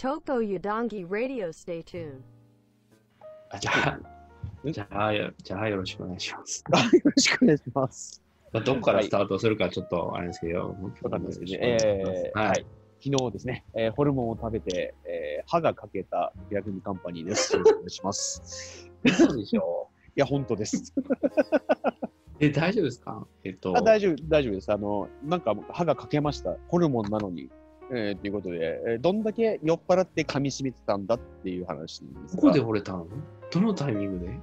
Toko Yudongi Radio Stay tuned. あじゃあ、じゃあ、よじゃあよろしくお願いします。よろしくお願いします。まあ、どこからスタートするかちょっとあれですけど、わかんないですけどね。昨日ですね、えーホルモンを食べて、えー歯が欠けた薬味カンパニーです。よろしくお願いします。そうでしょ？いや、本当です。う。え、大丈夫ですか？えっと、あ大丈夫、大丈夫です。あの、なんか歯が欠けました。ホルモンなのに。えー、ということで、えーどんだけ酔っ払って噛み締めてたんだっていう話なんですがここで折れたの？どのタイミングで？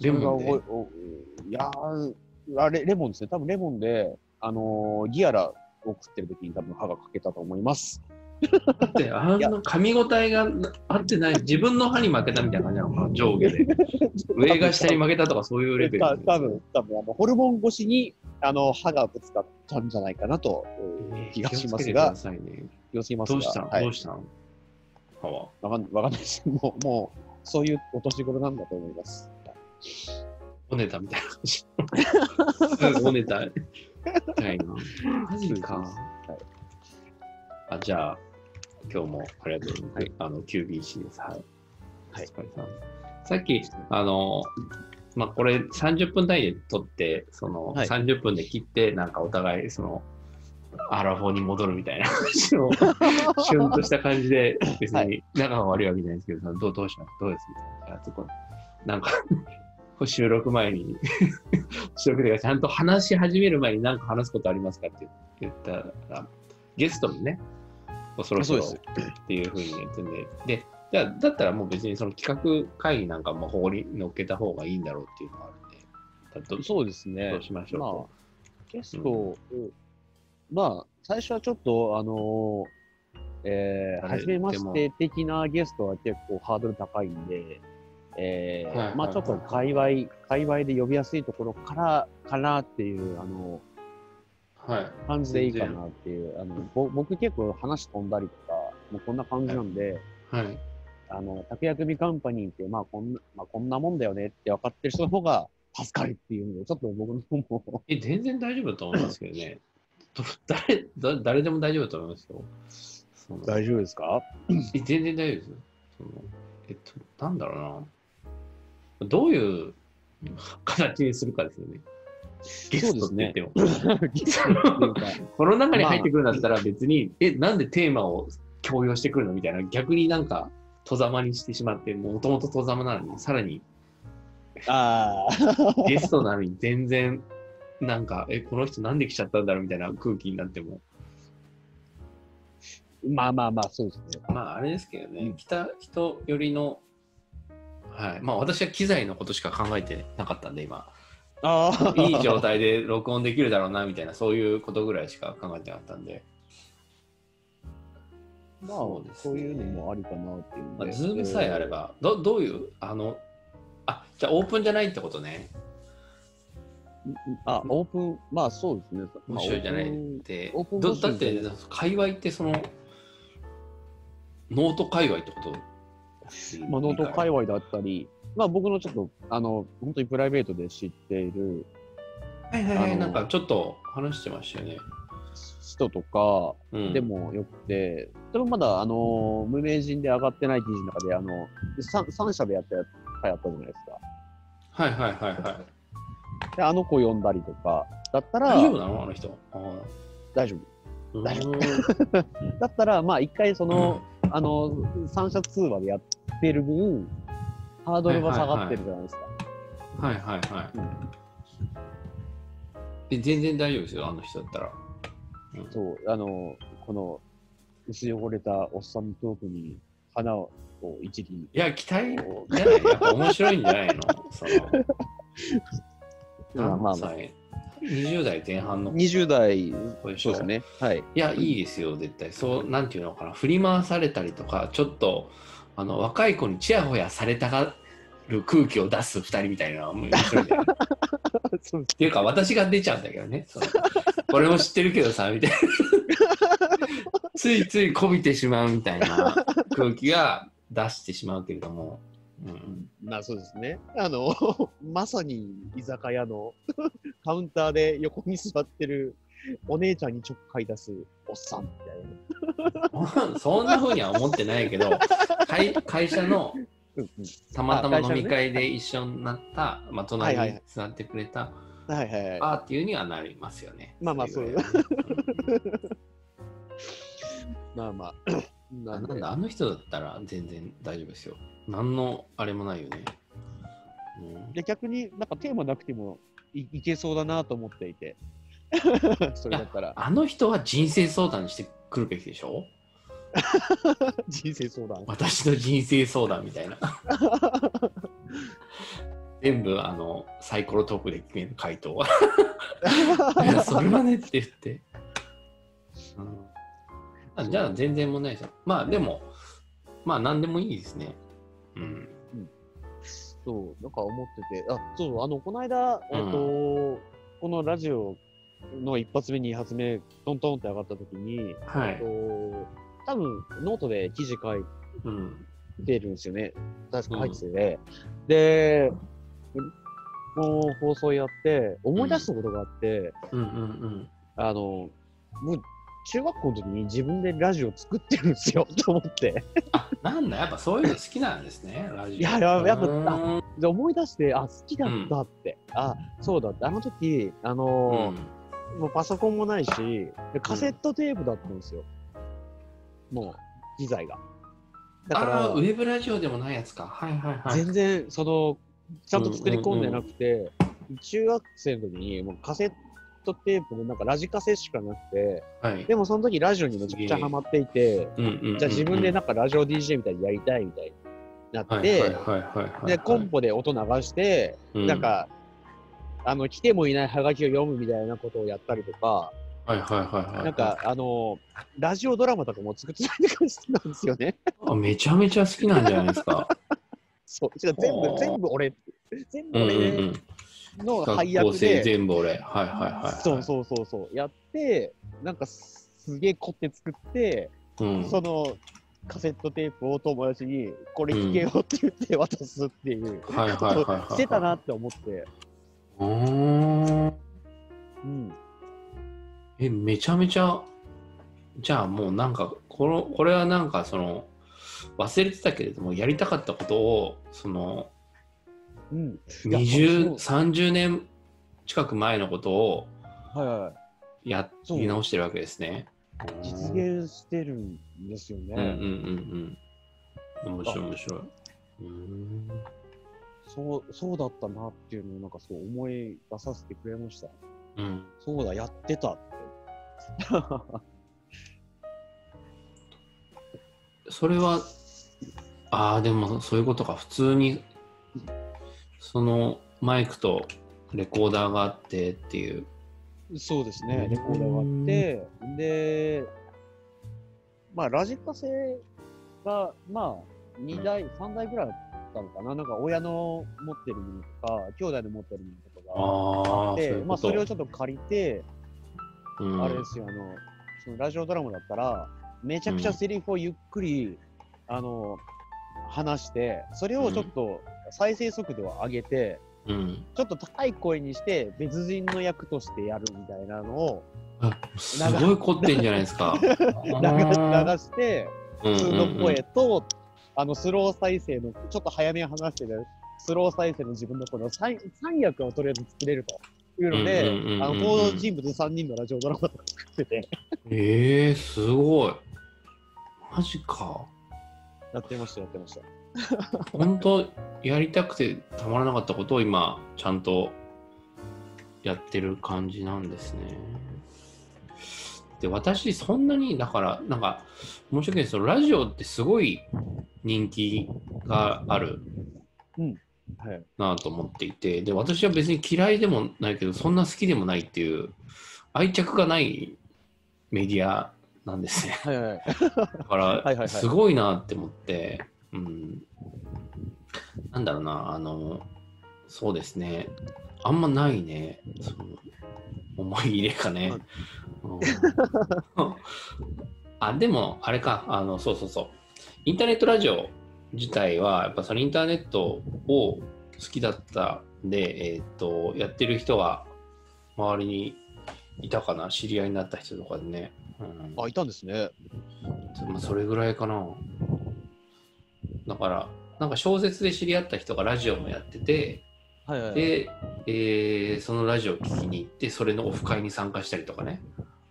レモンで？いやーあれ、レモンですね。多分レモンで、あのーギアラを食ってる時に多分歯が欠けたと思います。だって、あの噛み応えが合ってない、自分の歯に負けたみたいな感じなのかな、上下で。上が下に負けたとかそういうレベルた多分多分あのホルモン越しにあの歯がぶつかったんじゃないかなと、えー気がしますが気をつけますが、どうしたの、はいどうしたの歯は。わかんわかんないです。もう、もう、そういうお年頃なんだと思います。おねたみたいな感じ。おねた。みたいな。マジか。はいあ、じゃあ、今日もありがとうございます。はいあの、QBC です。はい。はいさっき、あの、まあ、これ30分単位で撮って、その、はい30分で切って、なんかお互い、その、アラフォーに戻るみたいな 話を、シュンとした感じで、別はに仲が悪いわけじゃないですけど、どうどうします？どうですみたいな。こなんか、収録前に、収録でちゃんと話し始める前に何か話すことありますか？って言ったら、ゲストにね、そろそろそうっていうふうに言ってんで、で、じゃあ、だったらもう別にその企画会議なんかも放り乗っけた方がいいんだろうっていうのがあるんで、そうですね。どうしましょうまあと。、ゲスト、うんまあ、最初はちょっと、あのーえー、あれ初めまして的なゲストは結構ハードル高いんで、えーはいはいまあちょっと界隈、界隈で呼びやすいところから、かなっていう、あの、はい。感じでいいかなっていう、あの、ぼ僕結構話飛んだりとか、もうこんな感じなんで、はい。あの、竹薬味カンパニーって、まあこんな、まあこんなもんだよねって分かってる人の方が助かるっていうので、ちょっと僕の方も、え、全然大丈夫だと思いますけどね。ど誰だ誰でも大丈夫だと思いますよ。大丈夫ですか？え全然大丈夫ですよ。そのえっと、なんだろうな。どういう 形にするかですよね。ゲストって言っても。ゲストっていうか、この中に入ってくるんだったら別に、え、なんでテーマを強要してくるのみたいな、逆になんか、戸ざまにしてしまって、もともと戸ざまなのに、さらにああ、ゲストなのに全然、なんか、え、この人なんで来ちゃったんだろうみたいな空気になっても。まあまあまあ、そうですね。まあ、あれですけどね、うん来た人よりの、はい。まあ、私は機材のことしか考えてなかったんで、今。あいい状態で録音できるだろうな、みたいな、そういうことぐらいしか考えてなかったんで。まあそうそういうのもありかなっていうのまあ、で。ズームさえあれば、どどういう、あの、あ、じゃあオープンじゃないってことね。えー。あ、オープン、まあそうですね。まあ募集じゃないってオープンだって界隈ってその、ノート界隈ってこと？まあ、ノート界隈だったり、まあ僕のちょっと、あの、本当にプライベートで知っているはいはいはい、なんかちょっと話してましたよね。人とかうん、でもよくて、でもまだ、あの、無名人で上がってない記事の中で、あの、3, 三社でやった回あったじゃないですか。はいはいはいはい。で、あの子呼んだりとか、だったら、大丈夫なの？あの人。あ大丈夫。ー大丈夫うん だったら、まあ一回その、あの、三者通話でやってる分、ハードルは下がってるじゃないですか。はいはいはい。うんえ全然大丈夫ですよ、あの人だったら。そう、あの、この薄汚れたおっさんのトークに花を一輪。いや、期待じゃないやっぱ面白いんじゃないの？その、まあまあまあ何歳20代前半の20代、子でしょ？そうですね。はい。いや、いいですよ、絶対。そう、なんていうのかな、振り回されたりとか、ちょっと、あの、若い子にちやほやされたがる空気を出す二人みたいなのは面白いんだよね。っていうか、私が出ちゃうんだけどね。そのこれも知ってるけどさ、みたいな。ついついこびてしまうみたいな空気が出してしまうけれども。うん、まあそうですね。あの、まさに居酒屋の カウンターで横に座ってるお姉ちゃんにちょっかい出すおっさんみたいな。そんなふうには思ってないけど会会社のたまたま飲み会で一緒になった、まあ、隣に座ってくれた、はいはいはい。あーっていうにはなりますよね。まあまあれぐらいはね まあまあ。なんだあの人だったら全然大丈夫ですよ。何のあれもないよね。うんで逆になんかテーマなくてもいいけそうだなと思っていて。それだったらあの人は人生相談してくるべきでしょ？人生相談。私の人生相談みたいな。全部あのサイコロトークで決める回答は。いや、それはねって言って。うんあじゃあ全然問題ないですよ。まあでも、まあ何でもいいですね。うん。そう、なんか思ってて、あ、そう、あの、この間、えっと、このラジオの一発目、二発目、トントンって上がった時に、えっはい。と、多分ノートで記事書いうん。てるんですよね。確か書いてて、で、この放送やって、思い出したことがあって、うんうんうん。あの、もう、中学校の時に自分でラジオ作ってるんですよ、と思って。あ、なんだ、やっぱそういうの好きなんですね、ラジオ。いやややっぱうんで、思い出して、あ、好きだったって。あ、そうだって。あの時、あのーもうパソコンもないし、でカセットテープだったんですよ。もう、機材が。だかああー、ウら、ェブラジオでもないやつか。はいはいはい。全然、その、ちゃんと作り込んでなくて、中学生の時に、もうカセットテープのなんかラジカセしかなくて、はい。でもその時ラジオにめちゃくちゃハマっていて、うんうんうんうんじゃあ自分でなんかラジオ DJ みたいにやりたいみたいになって。で、コンポで音流して、うんなん、か、あの、来てもいないハガキを読むみたいなことをやったりとか、はいはいはいはい。なんか、あの、ラジオドラマとかも作ってたりとかしてたんですよね。あ、めちゃめちゃ好きなんじゃないですか。そう。全部、全部俺、全部うんうんう俺ん。の配役で、全部俺。はいはいはい。そうそうそうそう、やって、なんかすすげえ凝って作って、うん。その、カセットテープを友達に、これ聞けよって言って渡すっていう、はいはいはいはい。してたなって思って、うーん。うん。え、めちゃめちゃ、じゃあもうなんか、この、これはなんかその、忘れてたけれども、やりたかったことを、その、うん。いや20、そう30年近く前のことをはいはい。やそうり直してるわけですね。実現してるんですよね。うんうんうんうん。面白い面白い。うーん。そう、そうだったなっていうのをなんかそう思い出させてくれました。うん。そうだ、やってたって。それは、ああ、でもそういうことか。普通に、そのマイクとレコーダーがあってっていう。そうですね、レコーダーがあって、で、まあ、ラジカセが、まあ、2台、3台ぐらいあったのかな？なんか、親の持ってるものとか、兄弟の持ってるものとかがああ、そういで、まあ。それをちょっと借りて、うんあれですよ、あの、そのラジオドラマだったら、めちゃくちゃセリフをゆっくり、あの、話して、それをちょっと再生速度を上げて、うん。ちょっと高い声にして、別人の役としてやるみたいなのをあすごい凝ってんじゃないですか。流し流して、普普通の声と、あの、スロー再生の、ちょっと早めに話してる、スロー再生の自分の声の 3, 三役をとりあえず作れるというのであの、登場人物3人のラジオドラマとか作ってて、ええー、すごい。マジか。やってました、やってました。本当やりたくてたまらなかったことを今ちゃんとやってる感じなんですね。で私そんなにだからなんか申し訳ないです。けどラジオってすごい人気がある。はい。なと思っていて。で私は別に嫌いでもないけどそんな好きでもないっていう愛着がないメディアなんですね。はいはい。だから、すごいなって思って、うん、なんだろうな、あの、そうですね、あんまないね、その思い入れがね。うんあ、でも、あれか、あの、そうそうそう、インターネットラジオ自体は、やっぱそのインターネットを好きだったんで、えーっと、やってる人は周りにいたかな、知り合いになった人とかでね。うん、あ、いたんですね。まあ、それぐらいかな。だから、なんか小説で知り合った人がラジオもやってて、はいはいはい。で、えーそのラジオを聞きに行って、それのオフ会に参加したりとかね、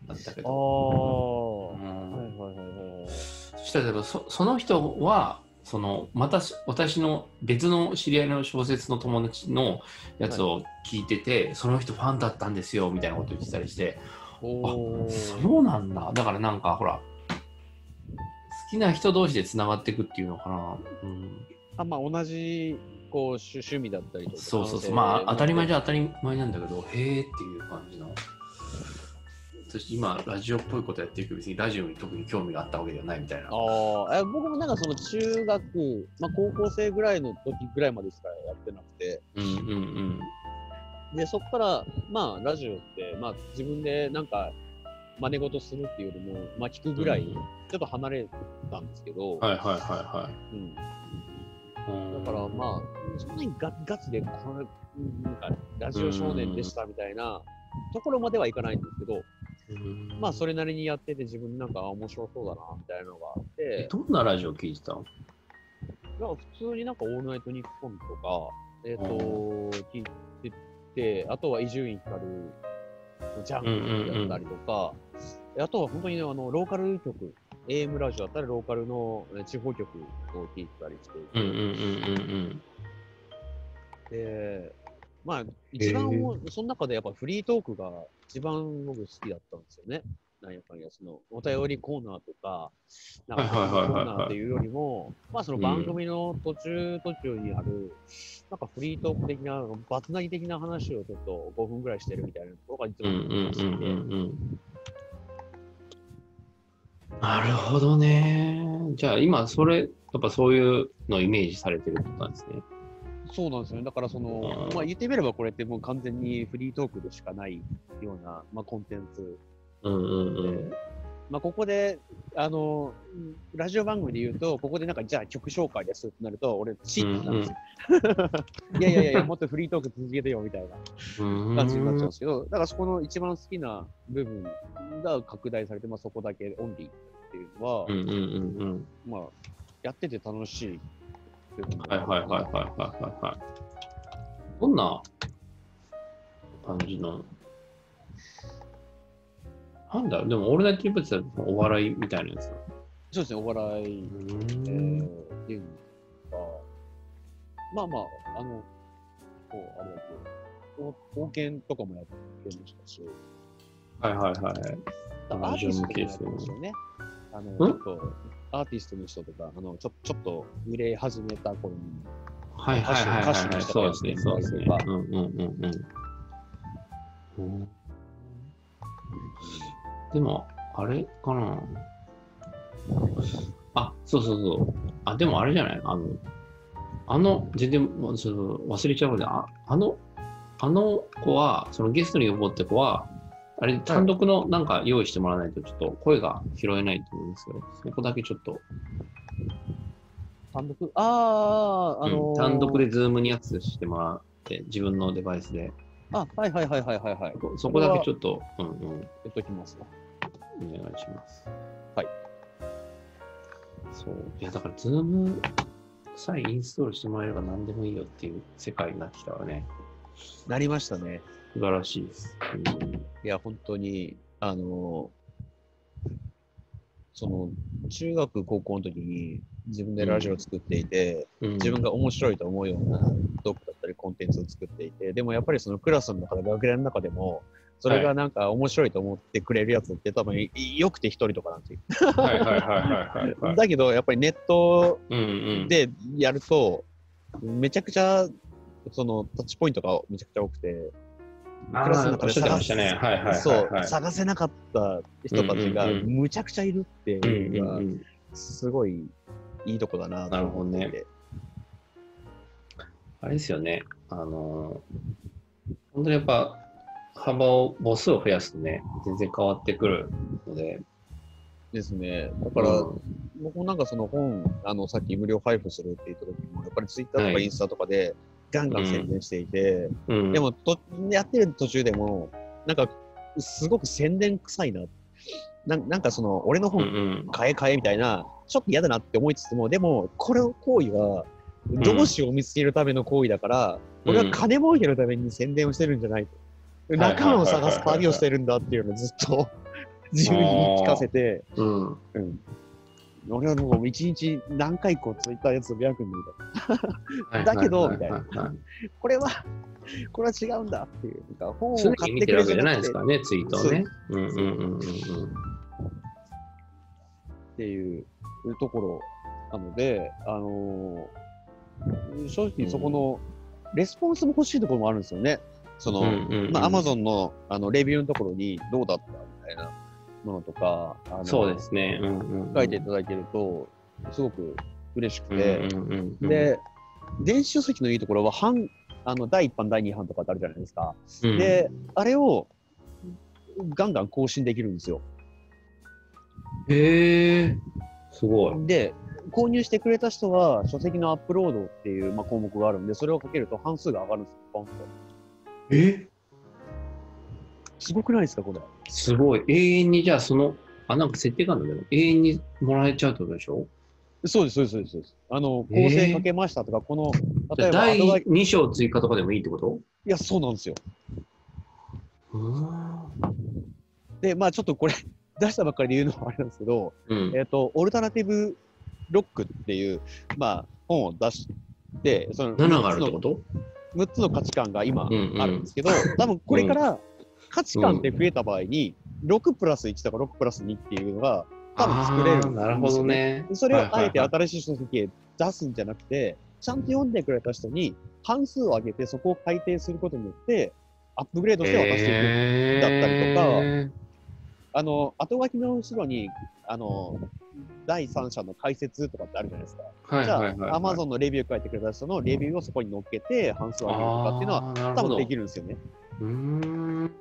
あったけああ、ど。うはいんはいはいはい。そしたらそ、その人は、そのまた私の別の知り合いの小説の友達のやつを聞いてて、その人ファンだったんですよみたいなこと言ってたりして、おーそうなんだ。だからなんかほら、好きな人同士でつながっていくっていうのかな。うん、あまあ、同じこう趣趣味だったりとか。そうそうそう。まあ当たり前じゃゃ当たり前なんだけど、へーっていう感じの。私今ラジオっぽいことやってるけど別にラジオに特に興味があったわけではないみたいな。ああ、え僕もなんかその中学、まあ、高校生ぐらいの時ぐらいまでしかやってなくて、うんうんうん。で、そこから、まあ、ラジオって、まあ、自分でなんか、真似事するっていうよりも、まあ、聞くぐらい、うんちょっと離れたんですけど、はいはいはいはうん、い。うんだから、まあ、そんなにガガチで、これ、うんなんか、ラジオ少年でしたみたいなところまではいかないんですけど、うん。まあ、それなりにやってて、自分なんか、あ面白そうだな、みたいなのがあっえて、どんなラジオ聞いてたの？なんか普通になんか、オールナイトニッポンとか、えっ、と、う聞いてて、あとは伊集院光ジャンクだったりとか、あとは本当にねあのローカル局、AM ラジオだったらローカルのえ地方局を聞いてたりしていて、うんうんうんうんで、まあ、一番へお、その中でやっぱフリートークが一番僕好きだったんですよね。なんやかんや、その、お便りコーナーとか、なんか、コーナーっていうよりも、まあ、その番組の途中途中にある、なんかフリートーク的な、バツナギ的な話をちょっと5分ぐらいしてるみたいなところがいつうんも好きで、うんなるほどね。じゃあ今それ、やっぱそういうのをイメージされてるってことなんですね。そうなんですよね。だからそのう、んまあ言ってみればこれってもう完全にフリートークでしかないような、まあコンテンツうんうんで、うん。まあここで、あの、ラジオ番組で言うと、ここでなんかじゃあ曲紹介ですってなると、俺、チッてなるんですよ。いやいやいやいや、もっとフリートーク続けてよみたいなうん感じになっちゃうんですけど、だからそこの一番好きな部分が拡大されて、まあそこだけオンリーっていうのは、うんうんうんうん。まあ、やってて楽しいはいはいはいはいはいはい。どんな感じのなんだでも、オールナイトニッポンって言ったらお笑いみたいなやつだ。そうですね、お笑い、えー、っていうのが、まあまあ、あの、こう、あれだけど、冒険とかもやってましたし、はいはいはい。アーティストとかもやってましたよね。あの、ちょっと、アーティストの人とか、あの、ちょちょっと売れ始めた頃に、はいはいはい。歌手の人そうですね、そうですね。うんうんうんうん。うんでも、あれかな。あ、そうそうそう。あ、でもあれじゃない？あの、あの、全然、もうその忘れちゃうので、ああの、あの子は、そのゲストに呼ぼうって子は、あれ、単独のなんか用意してもらわないと、ちょっと声が拾えないと思うんですけど、そこだけちょっと、単独？ああ、あのー。うん単独でズームにアクセスしてもらって、自分のデバイスで、あ、はいはいはいはいはいはい。そこだけちょっと、うんうん、言っときますわ。お願いします。はい。そう。いや、だから、ズームさえインストールしてもらえれば何でもいいよっていう世界になってきたわね。なりましたね。素晴らしいです。いや、本当に、あのーその、中学、高校の時に自分でラジオを作っていて、うん、自分が面白いと思うようなトークだったりコンテンツを作っていて、でもやっぱりそのクラスの中で、学年の中でも、それがなんか面白いと思ってくれるやつって多分いよくて一人とかなんですよ。はいはいはいはいはい、はい。だけど、やっぱりネット。でやると、めちゃくちゃ、そのタッチポイントがめちゃくちゃ多くて、クラスの中で探したね。はいそう、はい。探せなかった人たちがむちゃくちゃいるってうんいうのが。すごいいいとこだなと思っていて。あれですよね。あのー、本当にやっぱ、幅を、母数を増やすとね、全然変わってくるので。ですね。だから、うん僕もなんかその本、あの、さっき無料配布するって言った時も、やっぱりツイッターとはいかインスタとかでガンガン宣伝していて、うん、でもと、やってる途中でも、なんか、すごく宣伝臭いな。ななんかその、俺のうん本うん。買え買えみたいな、ちょっと嫌だなって思いつつも、でも、これを行為は、同志を見つけるための行為だから、俺は金儲けのために宣伝をしてるんじゃないと。いはいはい仲間を探す旅をしてるんだっていうのをずっと 自分に聞かせて、うん。うん。俺はもう一日何回こうツイッターでつぶやくんだみたいな。だけどみたいなこれは、これは違うんだっていう。なんか本を常買ってくれに見てるわけじゃないですかね、ツイートをね。うんうんうんうんうん。ていうところなので、あのー正直そこのレスポンスも欲しいところもあるんですよね。その、まあ、アマゾンのあのレビューのところにどうだったみたいなものとか、あのそうですね。うんうんうん書いていただけると、すごく嬉しくうんて、うんうんうん、で、電子書籍のいいところは、版、あの、第1版、第2版とかってあるじゃないですか。うん、で、あれを、ガンガン更新できるんですよ。へえ、すごい。で、購入してくれた人は、書籍のアップロードっていう、まあ、項目があるんで、それをかけると半数が上がるんですよ、ポンと。え？すごくないですか、これ？すごい。永遠にじゃあその、あ、なんか設定があるんだけど、永遠にもらえちゃうってことでしょ？そうです、そうです、そうですそうです。あの、構えー？成かけましたとか、この、例えば、第後書き2章追加とかでもいいってこと？いや、そうなんですよ。うん。で、まあ、ちょっとこれ、出したばっかりで言うのもあれなんですけど、うんえっ、と、オルタナティブロックっていう、まあ、本を出して、その7があるってこと？6つの価値観が今うんうんあるんですけど、多分これから価値観って増えた場合に、6プラス1とか6プラス2っていうのが多分作れるんですよあーなるほど。ね。それをあえて新しい書籍へ出すんじゃなくて、ちゃんと読んでくれた人に半数を上げてそこを改定することによって、アップグレードして渡していく。えーだったりとあの、後書きの後ろに、あの、第三者の解説とかってあるじゃないですか。じゃ。あ、アマゾンのレビュー書いてくれた人のレビューをそこに載っけて、半数を上げるとかっていうのは、は多分できる。るんですよね。うーん。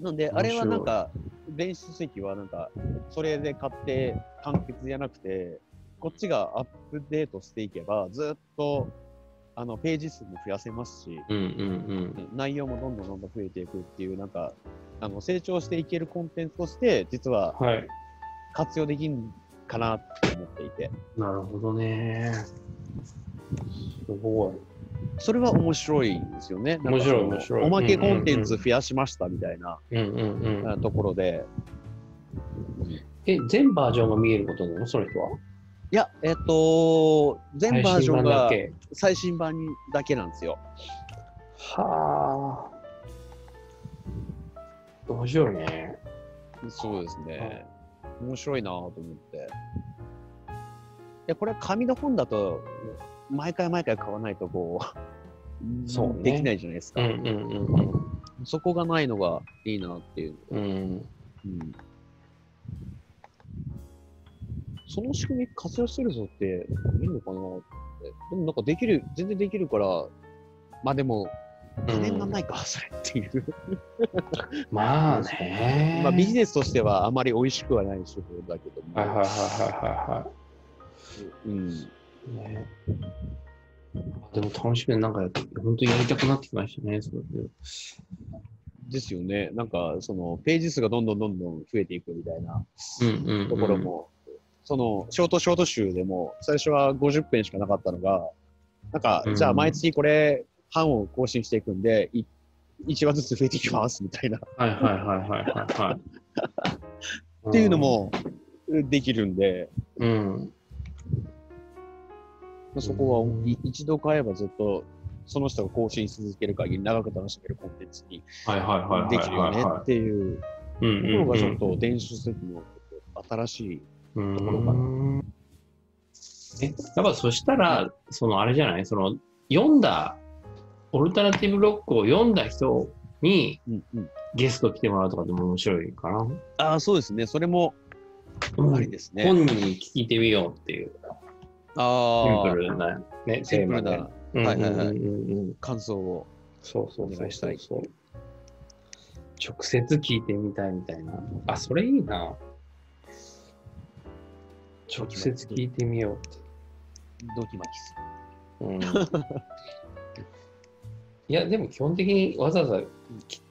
なんで、あれはなんか、電子書籍はなんか、それで買って完結じゃなくて、こっちがアップデートしていけば、ずっと、あの、ページ数も増やせますし、内容もどんどんどんどん増えていくっていう、なんか、あの、成長していけるコンテンツとして、実は。活用できるかなって思っていて、なるほどね。すごい。それは面白いんですよね。面白い面白いおまけコンテンツ増やしましたみたいなところで、え、全バージョンが見えることなの？その人は？いや、えっと、全バージョンがけ。最新版にだけなんですよ。はあ。面白いね。そうですね。面白いなぁと思って。いや、これ紙の本だと、毎回毎回買わないとこう、そうねできないじゃないですか。うんうんうんそこがないのがいいなっていう。うん。うん。うんその仕組み活用してるぞっていいのかなって。でもなんかできる、全然できるから、まあでも、金にないか、それっていう。まあね。まあビジネスとしてはあまり美味しくはない手法だけども。はいはいはいはいはうん。いはい。ね、でも楽しみでなんか本当にやりたくなってきましたね、それで。ですよね。なんか、その、ページ数がどんどんどんどん増えていくみたいなうんうん、うん。ところも、その、ショートショート集でも、最初は50編しかなかったのが、なんかう、んじゃあ毎月これ、版を更新していくんで、い1話ずつ増えていきます、みたいな。はいはいはいはいはいはい。っていうのもできるんで、うん。まあそこうんはい一度買えばずっと、その人が更新し続ける限り長く楽しめるコンテンツにはいはいはいはい。できるよねっていううんところがちょっうんと電子書籍の新しいうんところかなうんえ、やっぱそしたら、そのあれじゃない？その、読んだ、オルタナティブロックを読んだ人にうんうんゲスト来てもらうとかでも面白いかな。ああ、そうですね。それもありですね。本人に聞いてみようっていう、ああシンプ、ルな、ね、テーマで。はいはいはいうんうんうんうん感想を。そうそうそうお願いしたいそう直接聞いてみたいみたいな。あ、それいいな。直接聞いてみようって。ドキマキすうんいや、でも基本的にわざわざき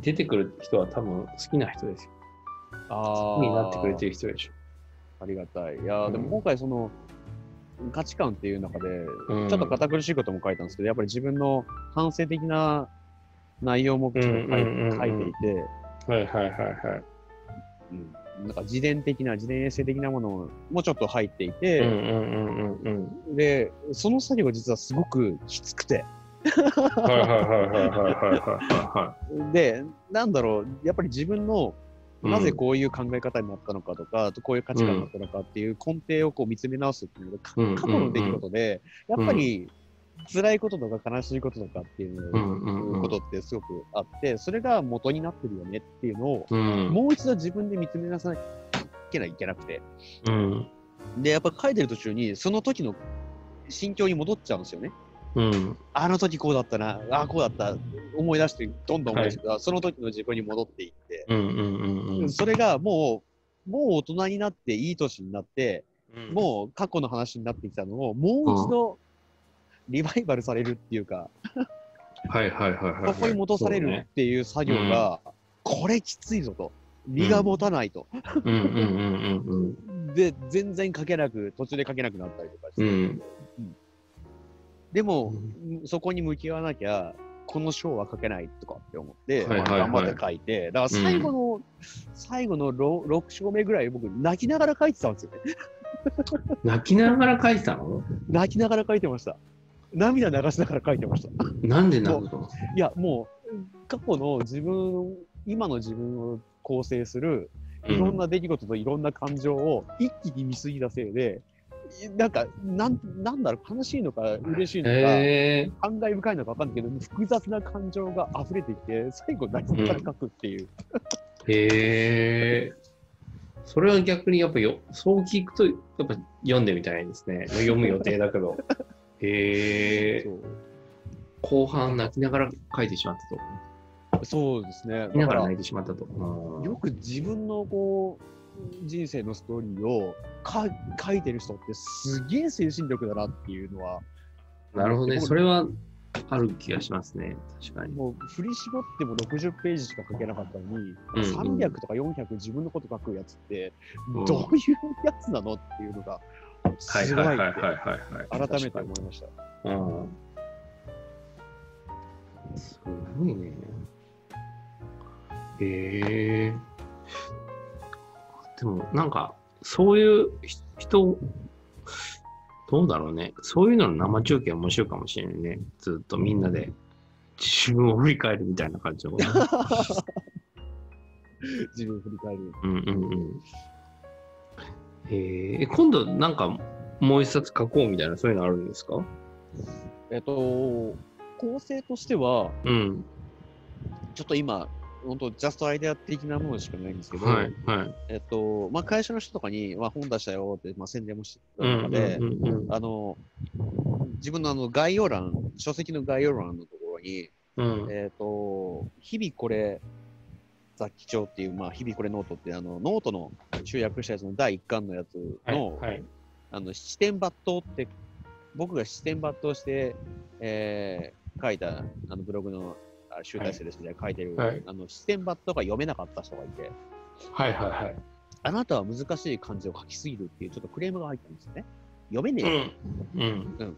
出てくる人は多分好きな人ですよ。あ好きになってくれてる人でしょ。ありがたい。いやー、うんでも今回その、価値観っていう中で、うんちょっと堅苦しいことも書いたんですけど、やっぱり自分の反省的な内容も書い,、ていて、はいはいはいはい。うん、なんか自伝的な、自伝エッセイ的なものもちょっと入っていて、うんうんうんうんうん。で、その作業が実はすごくきつくて、はいはいはいはいはいはいはで、なんだろう、やっぱり自分のい。なぜこういう考え方になったのかとか、あとこういう価値観になったのかっていう根底をこう見つめ直すっていうのが、過去の出来事で、やっぱり辛いこととか悲しいこととかっていううんうんうんことってすごくあって、それが元になってるよねっていうのを、うん。もう一度自分で見つめなさなきゃいけないいけなくて。うん。で、やっぱ書いてる途中に、その時の心境に戻っちゃうんですよね。うん。あの時こうだったな、ああ、こうだった、思い出して、どんどん思い出して、その時の自分に戻っていって、うんうんうんうん。それがもう、もう大人になって、いい年になって、うんもう過去の話になってきたのを、もう一度、リバイバルされるっていうか、はいはいはいはいはい。ここに戻されるっていう作業が、これきついぞと。身が持たないと。で、全然書けなく、途中で書けなくなったりとかして。うん。でも、そこに向き合わなきゃ、この章は書けないとかって思って、はいはいはいまあ頑張って書いて、だから最後の、最後の 6, 6章目ぐらい僕泣きながら書いてたんですよね。うん。泣きながら書いてたの？泣きながら書いてました。涙流しながら書いてました。なんで泣くの？いや、もう、過去の自分、今の自分を構成する、いろんな出来事といろんな感情を一気に見すぎたせいで、なんか、なん、なんだろう、悲しいのか、嬉しいのか。感慨深いのか分かんないけど、複雑な感情が溢れてきて、最後泣きながら書くっていう。へえ。それは逆にやっぱよ、そう聞くと、やっぱ読んでみたいですね。読む予定だけど。へえ。そう後半泣きながら書いてしまったと。そうですね。泣きながら泣いてしまったと。うんよく自分のこう、人生のストーリーをか書いてる人ってすげえ精神力だなっていうのは、なるほどね。僕それはある気がしますね。確かに。もう振り絞っても60ページしか書けなかったのに、うんうん300とか400自分のこと書くやつって、うんどういうやつなのっていうのが、はいすごい。改めて思いました。うん。すごいね。へえでもなんか、そういうひ人、どうだろうね。そういうのの生中継面白いかもしれないね。ずっとみんなで自分を振り返るみたいな感じの。自分振り返る。うんうんうん。えー、今度なんかもう一冊書こうみたいなそういうのあるんですか？えっと、構成としては、うん。ちょっと今、本当ジャストアイデア的なものしかないんですけど、はいはい。えっと、まあ、会社の人とかに、まあ、本出したよって、まあ、宣伝もしてたうん中で、あの、自分のあの概要欄、書籍の概要欄のところに、うんえっ、と、日々これ、雑記帳っていう、まあ、日々これノートって、あの、ノートの集約したやつの第1巻のやつの、はいはい。あの、七転八倒って、僕が七転八倒して、えー書いた、あの、ブログのあ集大成ですね、書いてる、はいあの、七転八倒が読めなかった人がいて、はいはいはい。あなたは難しい漢字を書きすぎるっていうちょっとクレームが入ったんですよね。読めねえよ。うん。うん。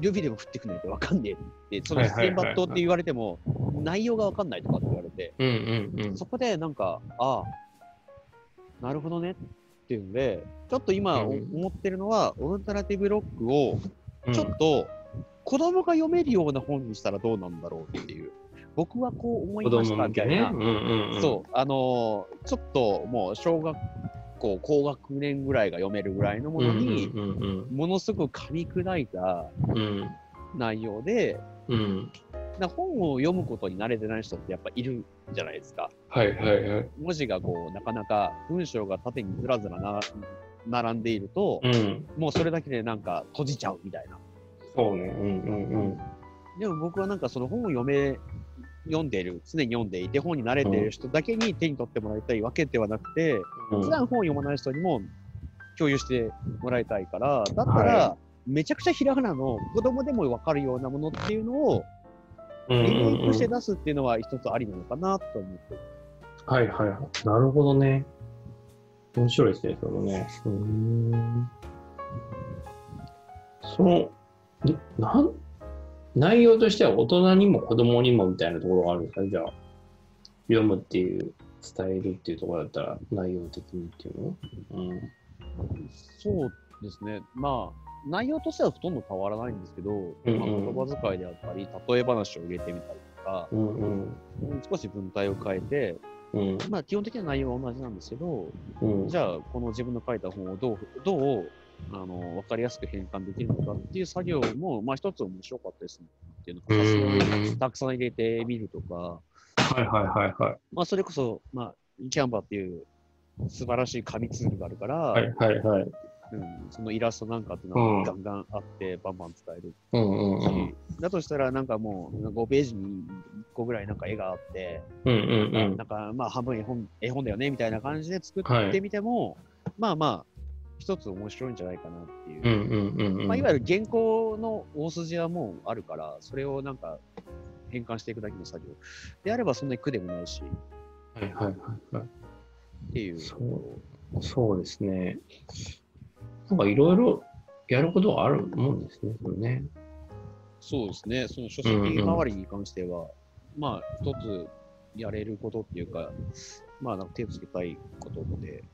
指でも振ってくんないとわかんねえって、その七はいはいはいはい点抜刀って言われても、内容がわかんないとかって言われて、うんうんうん。そこでなんか、ああ、なるほどねっていうので、ちょっと今思ってるのは、オルタナティブロックをちょうんっと子供が読めるような本にしたらどうなんだろうっていう。僕はこう思い子ました。みたいな。うんうんうん。そう、あのーちょっともう小学校高学年ぐらいが読めるぐらいのもうんうんのに、うんものすごく噛み砕いたうん。うん。内容で、うん。な本を読むことに慣れてない人ってやっぱいるじゃないですか。はいはいはい。文字がこう、なかなか文章が縦にずらずらな並んでいると、うん。もうそれだけでなんか閉じちゃうみたいな。そうね。うんうんでも僕はなんかその本を読め、読んでいる、常に読んでいて本に慣れている人だけに手に取ってもらいたいわけではなくて、うん。普段本を読まない人にも共有してもらいたいから、だったら、はめちゃくちゃひらがなの子供でもわかるようなものっていうのをうんリメイクして出すっていうのは一つありなのかなと思って。はいはいはい。なるほどね。面白いですね、そのね。うーん。その、になん、内容としては大人にも子供にもみたいなところがあるんですか？ね、じゃあ。読むっていうスタイルっていうところだったら、内容的にっていうの？うん。そうですね。まあ、内容としてはほとんど変わらないんですけど、うんうんまあ、言葉遣いであったり、例え話を入れてみたりとか、うんうん。少し文体を変えて、うんまあ、基本的な内容は同じなんですけど、うん。じゃあ、この自分の書いた本をどう、どう、あの、分かりやすく変換できるのかっていう作業も、まあ、一つ面白かったですね。っていうのうをたくさん入れてみるとか、はいはいはいはい。まあ、それこそ、まあ、キャンバーっていう素晴らしい紙ツールがあるから、はいはいはい。うん、そのイラストなんかっていうのうんはガンガンあって、バンバン使えるうんうんし、うん。だとしたらなんかもう5ページに1個ぐらいなんか絵があって、うんうんうんなんかまあ半分絵本絵本だよねみたいな感じで作はいってみても、まあまあ、一つ面白いんじゃないかなっていう。うんうんうんうん。まあ、いわゆる原稿の大筋はもうあるから、それをなんか変換していくだけの作業。であればそんなに苦でもないし、はいはいはいはい。っていう。そうそうですね。なんかいろいろやることがあるもんですね、それね。そうですね、その書籍周りに関しては、まあ、一つやれることっていうか、まあ、なんか手をつけたいことで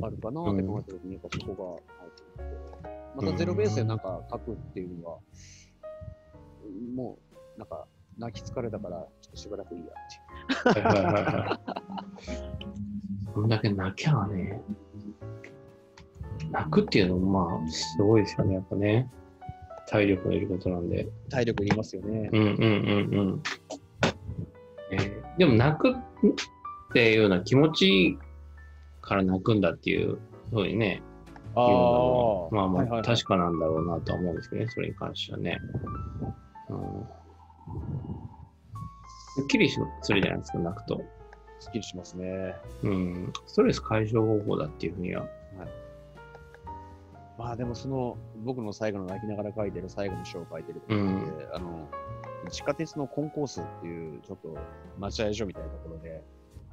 あるかなって考えたときに、やっぱそこがあると思って、またゼロベースでなんか書くっていうのは、もう、なんか、泣き疲れたから、ちょっとしばらくいいやって。こんだけ泣きゃね、泣くっていうのもまあ、すごいですよね、やっぱね。体力のいることなんで。体力いりますよね。うんうんうんうん。えーでも泣くっていうような気持ちから泣くんだっていうふうにね、あ言うのまあまあはいはいはい確かなんだろうなとは思うんですけどね、それに関してはね。うん、すっきりしするじゃないですか、泣くと。すっきりしますね。うん、ストレス解消方法だっていうふうには。まあでもその僕の最後の泣きながら書いてる最後の章を書いてる時って、うんあの地下鉄のコンコースっていうちょっと待合所みたいなところで、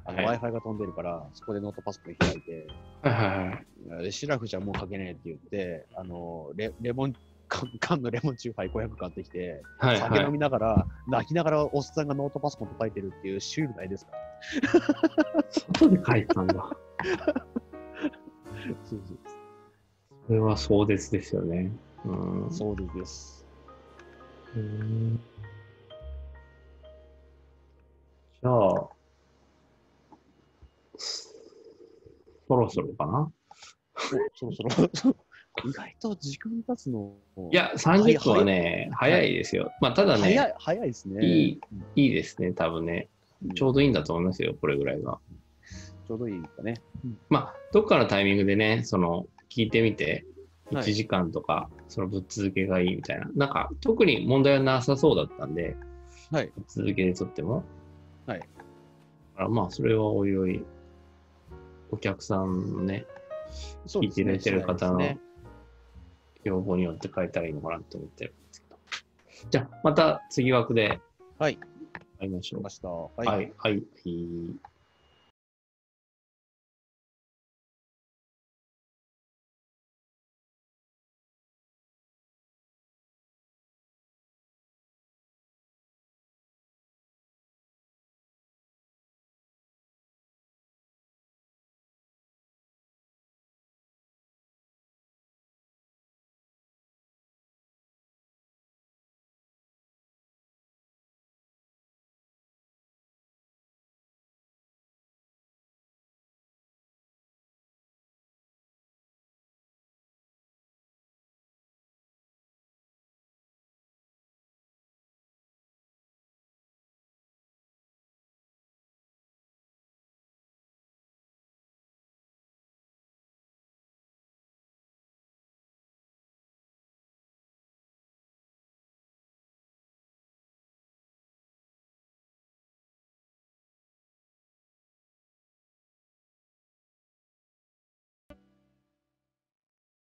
あのはい Wi-Fi が飛んでるから、そこでノートパソコン開いて、はいはいシラフじゃもう書けねえって言って、あのレレモン缶缶のレモンチューハイ500買ってきて、はい酒飲はい。みながら、泣きながらおっさんがノートパソコン叩いてるっていうシュールないですか外で書いたんだ。そうそうそれは壮絶ですよね。うん。そうです。うんじゃあ、そろそろかなおそろそろ。意外と時間経つの。いや、30分はね、早いですよ。まあ、ただね、早い、早いですね。いいうんいいですね、多分ね。ちょうどいいんだと思いますよ、これぐらいが。ちょうどいいかね。まあ、どっかのタイミングでね、その、聞いてみて、はい1時間とか、そのぶっ続けがいいみたいな。なんか、特に問題はなさそうだったんで、はい。ぶっ続けで撮っても。はい。だからまあ、それはおいおい、お客さんのね、そう聞いてくれてる方の要望によって変えたらいいのかなと思ってるんですけど。じゃあ、また次枠ではい。会いましょう。ました。ははい、はい、はい。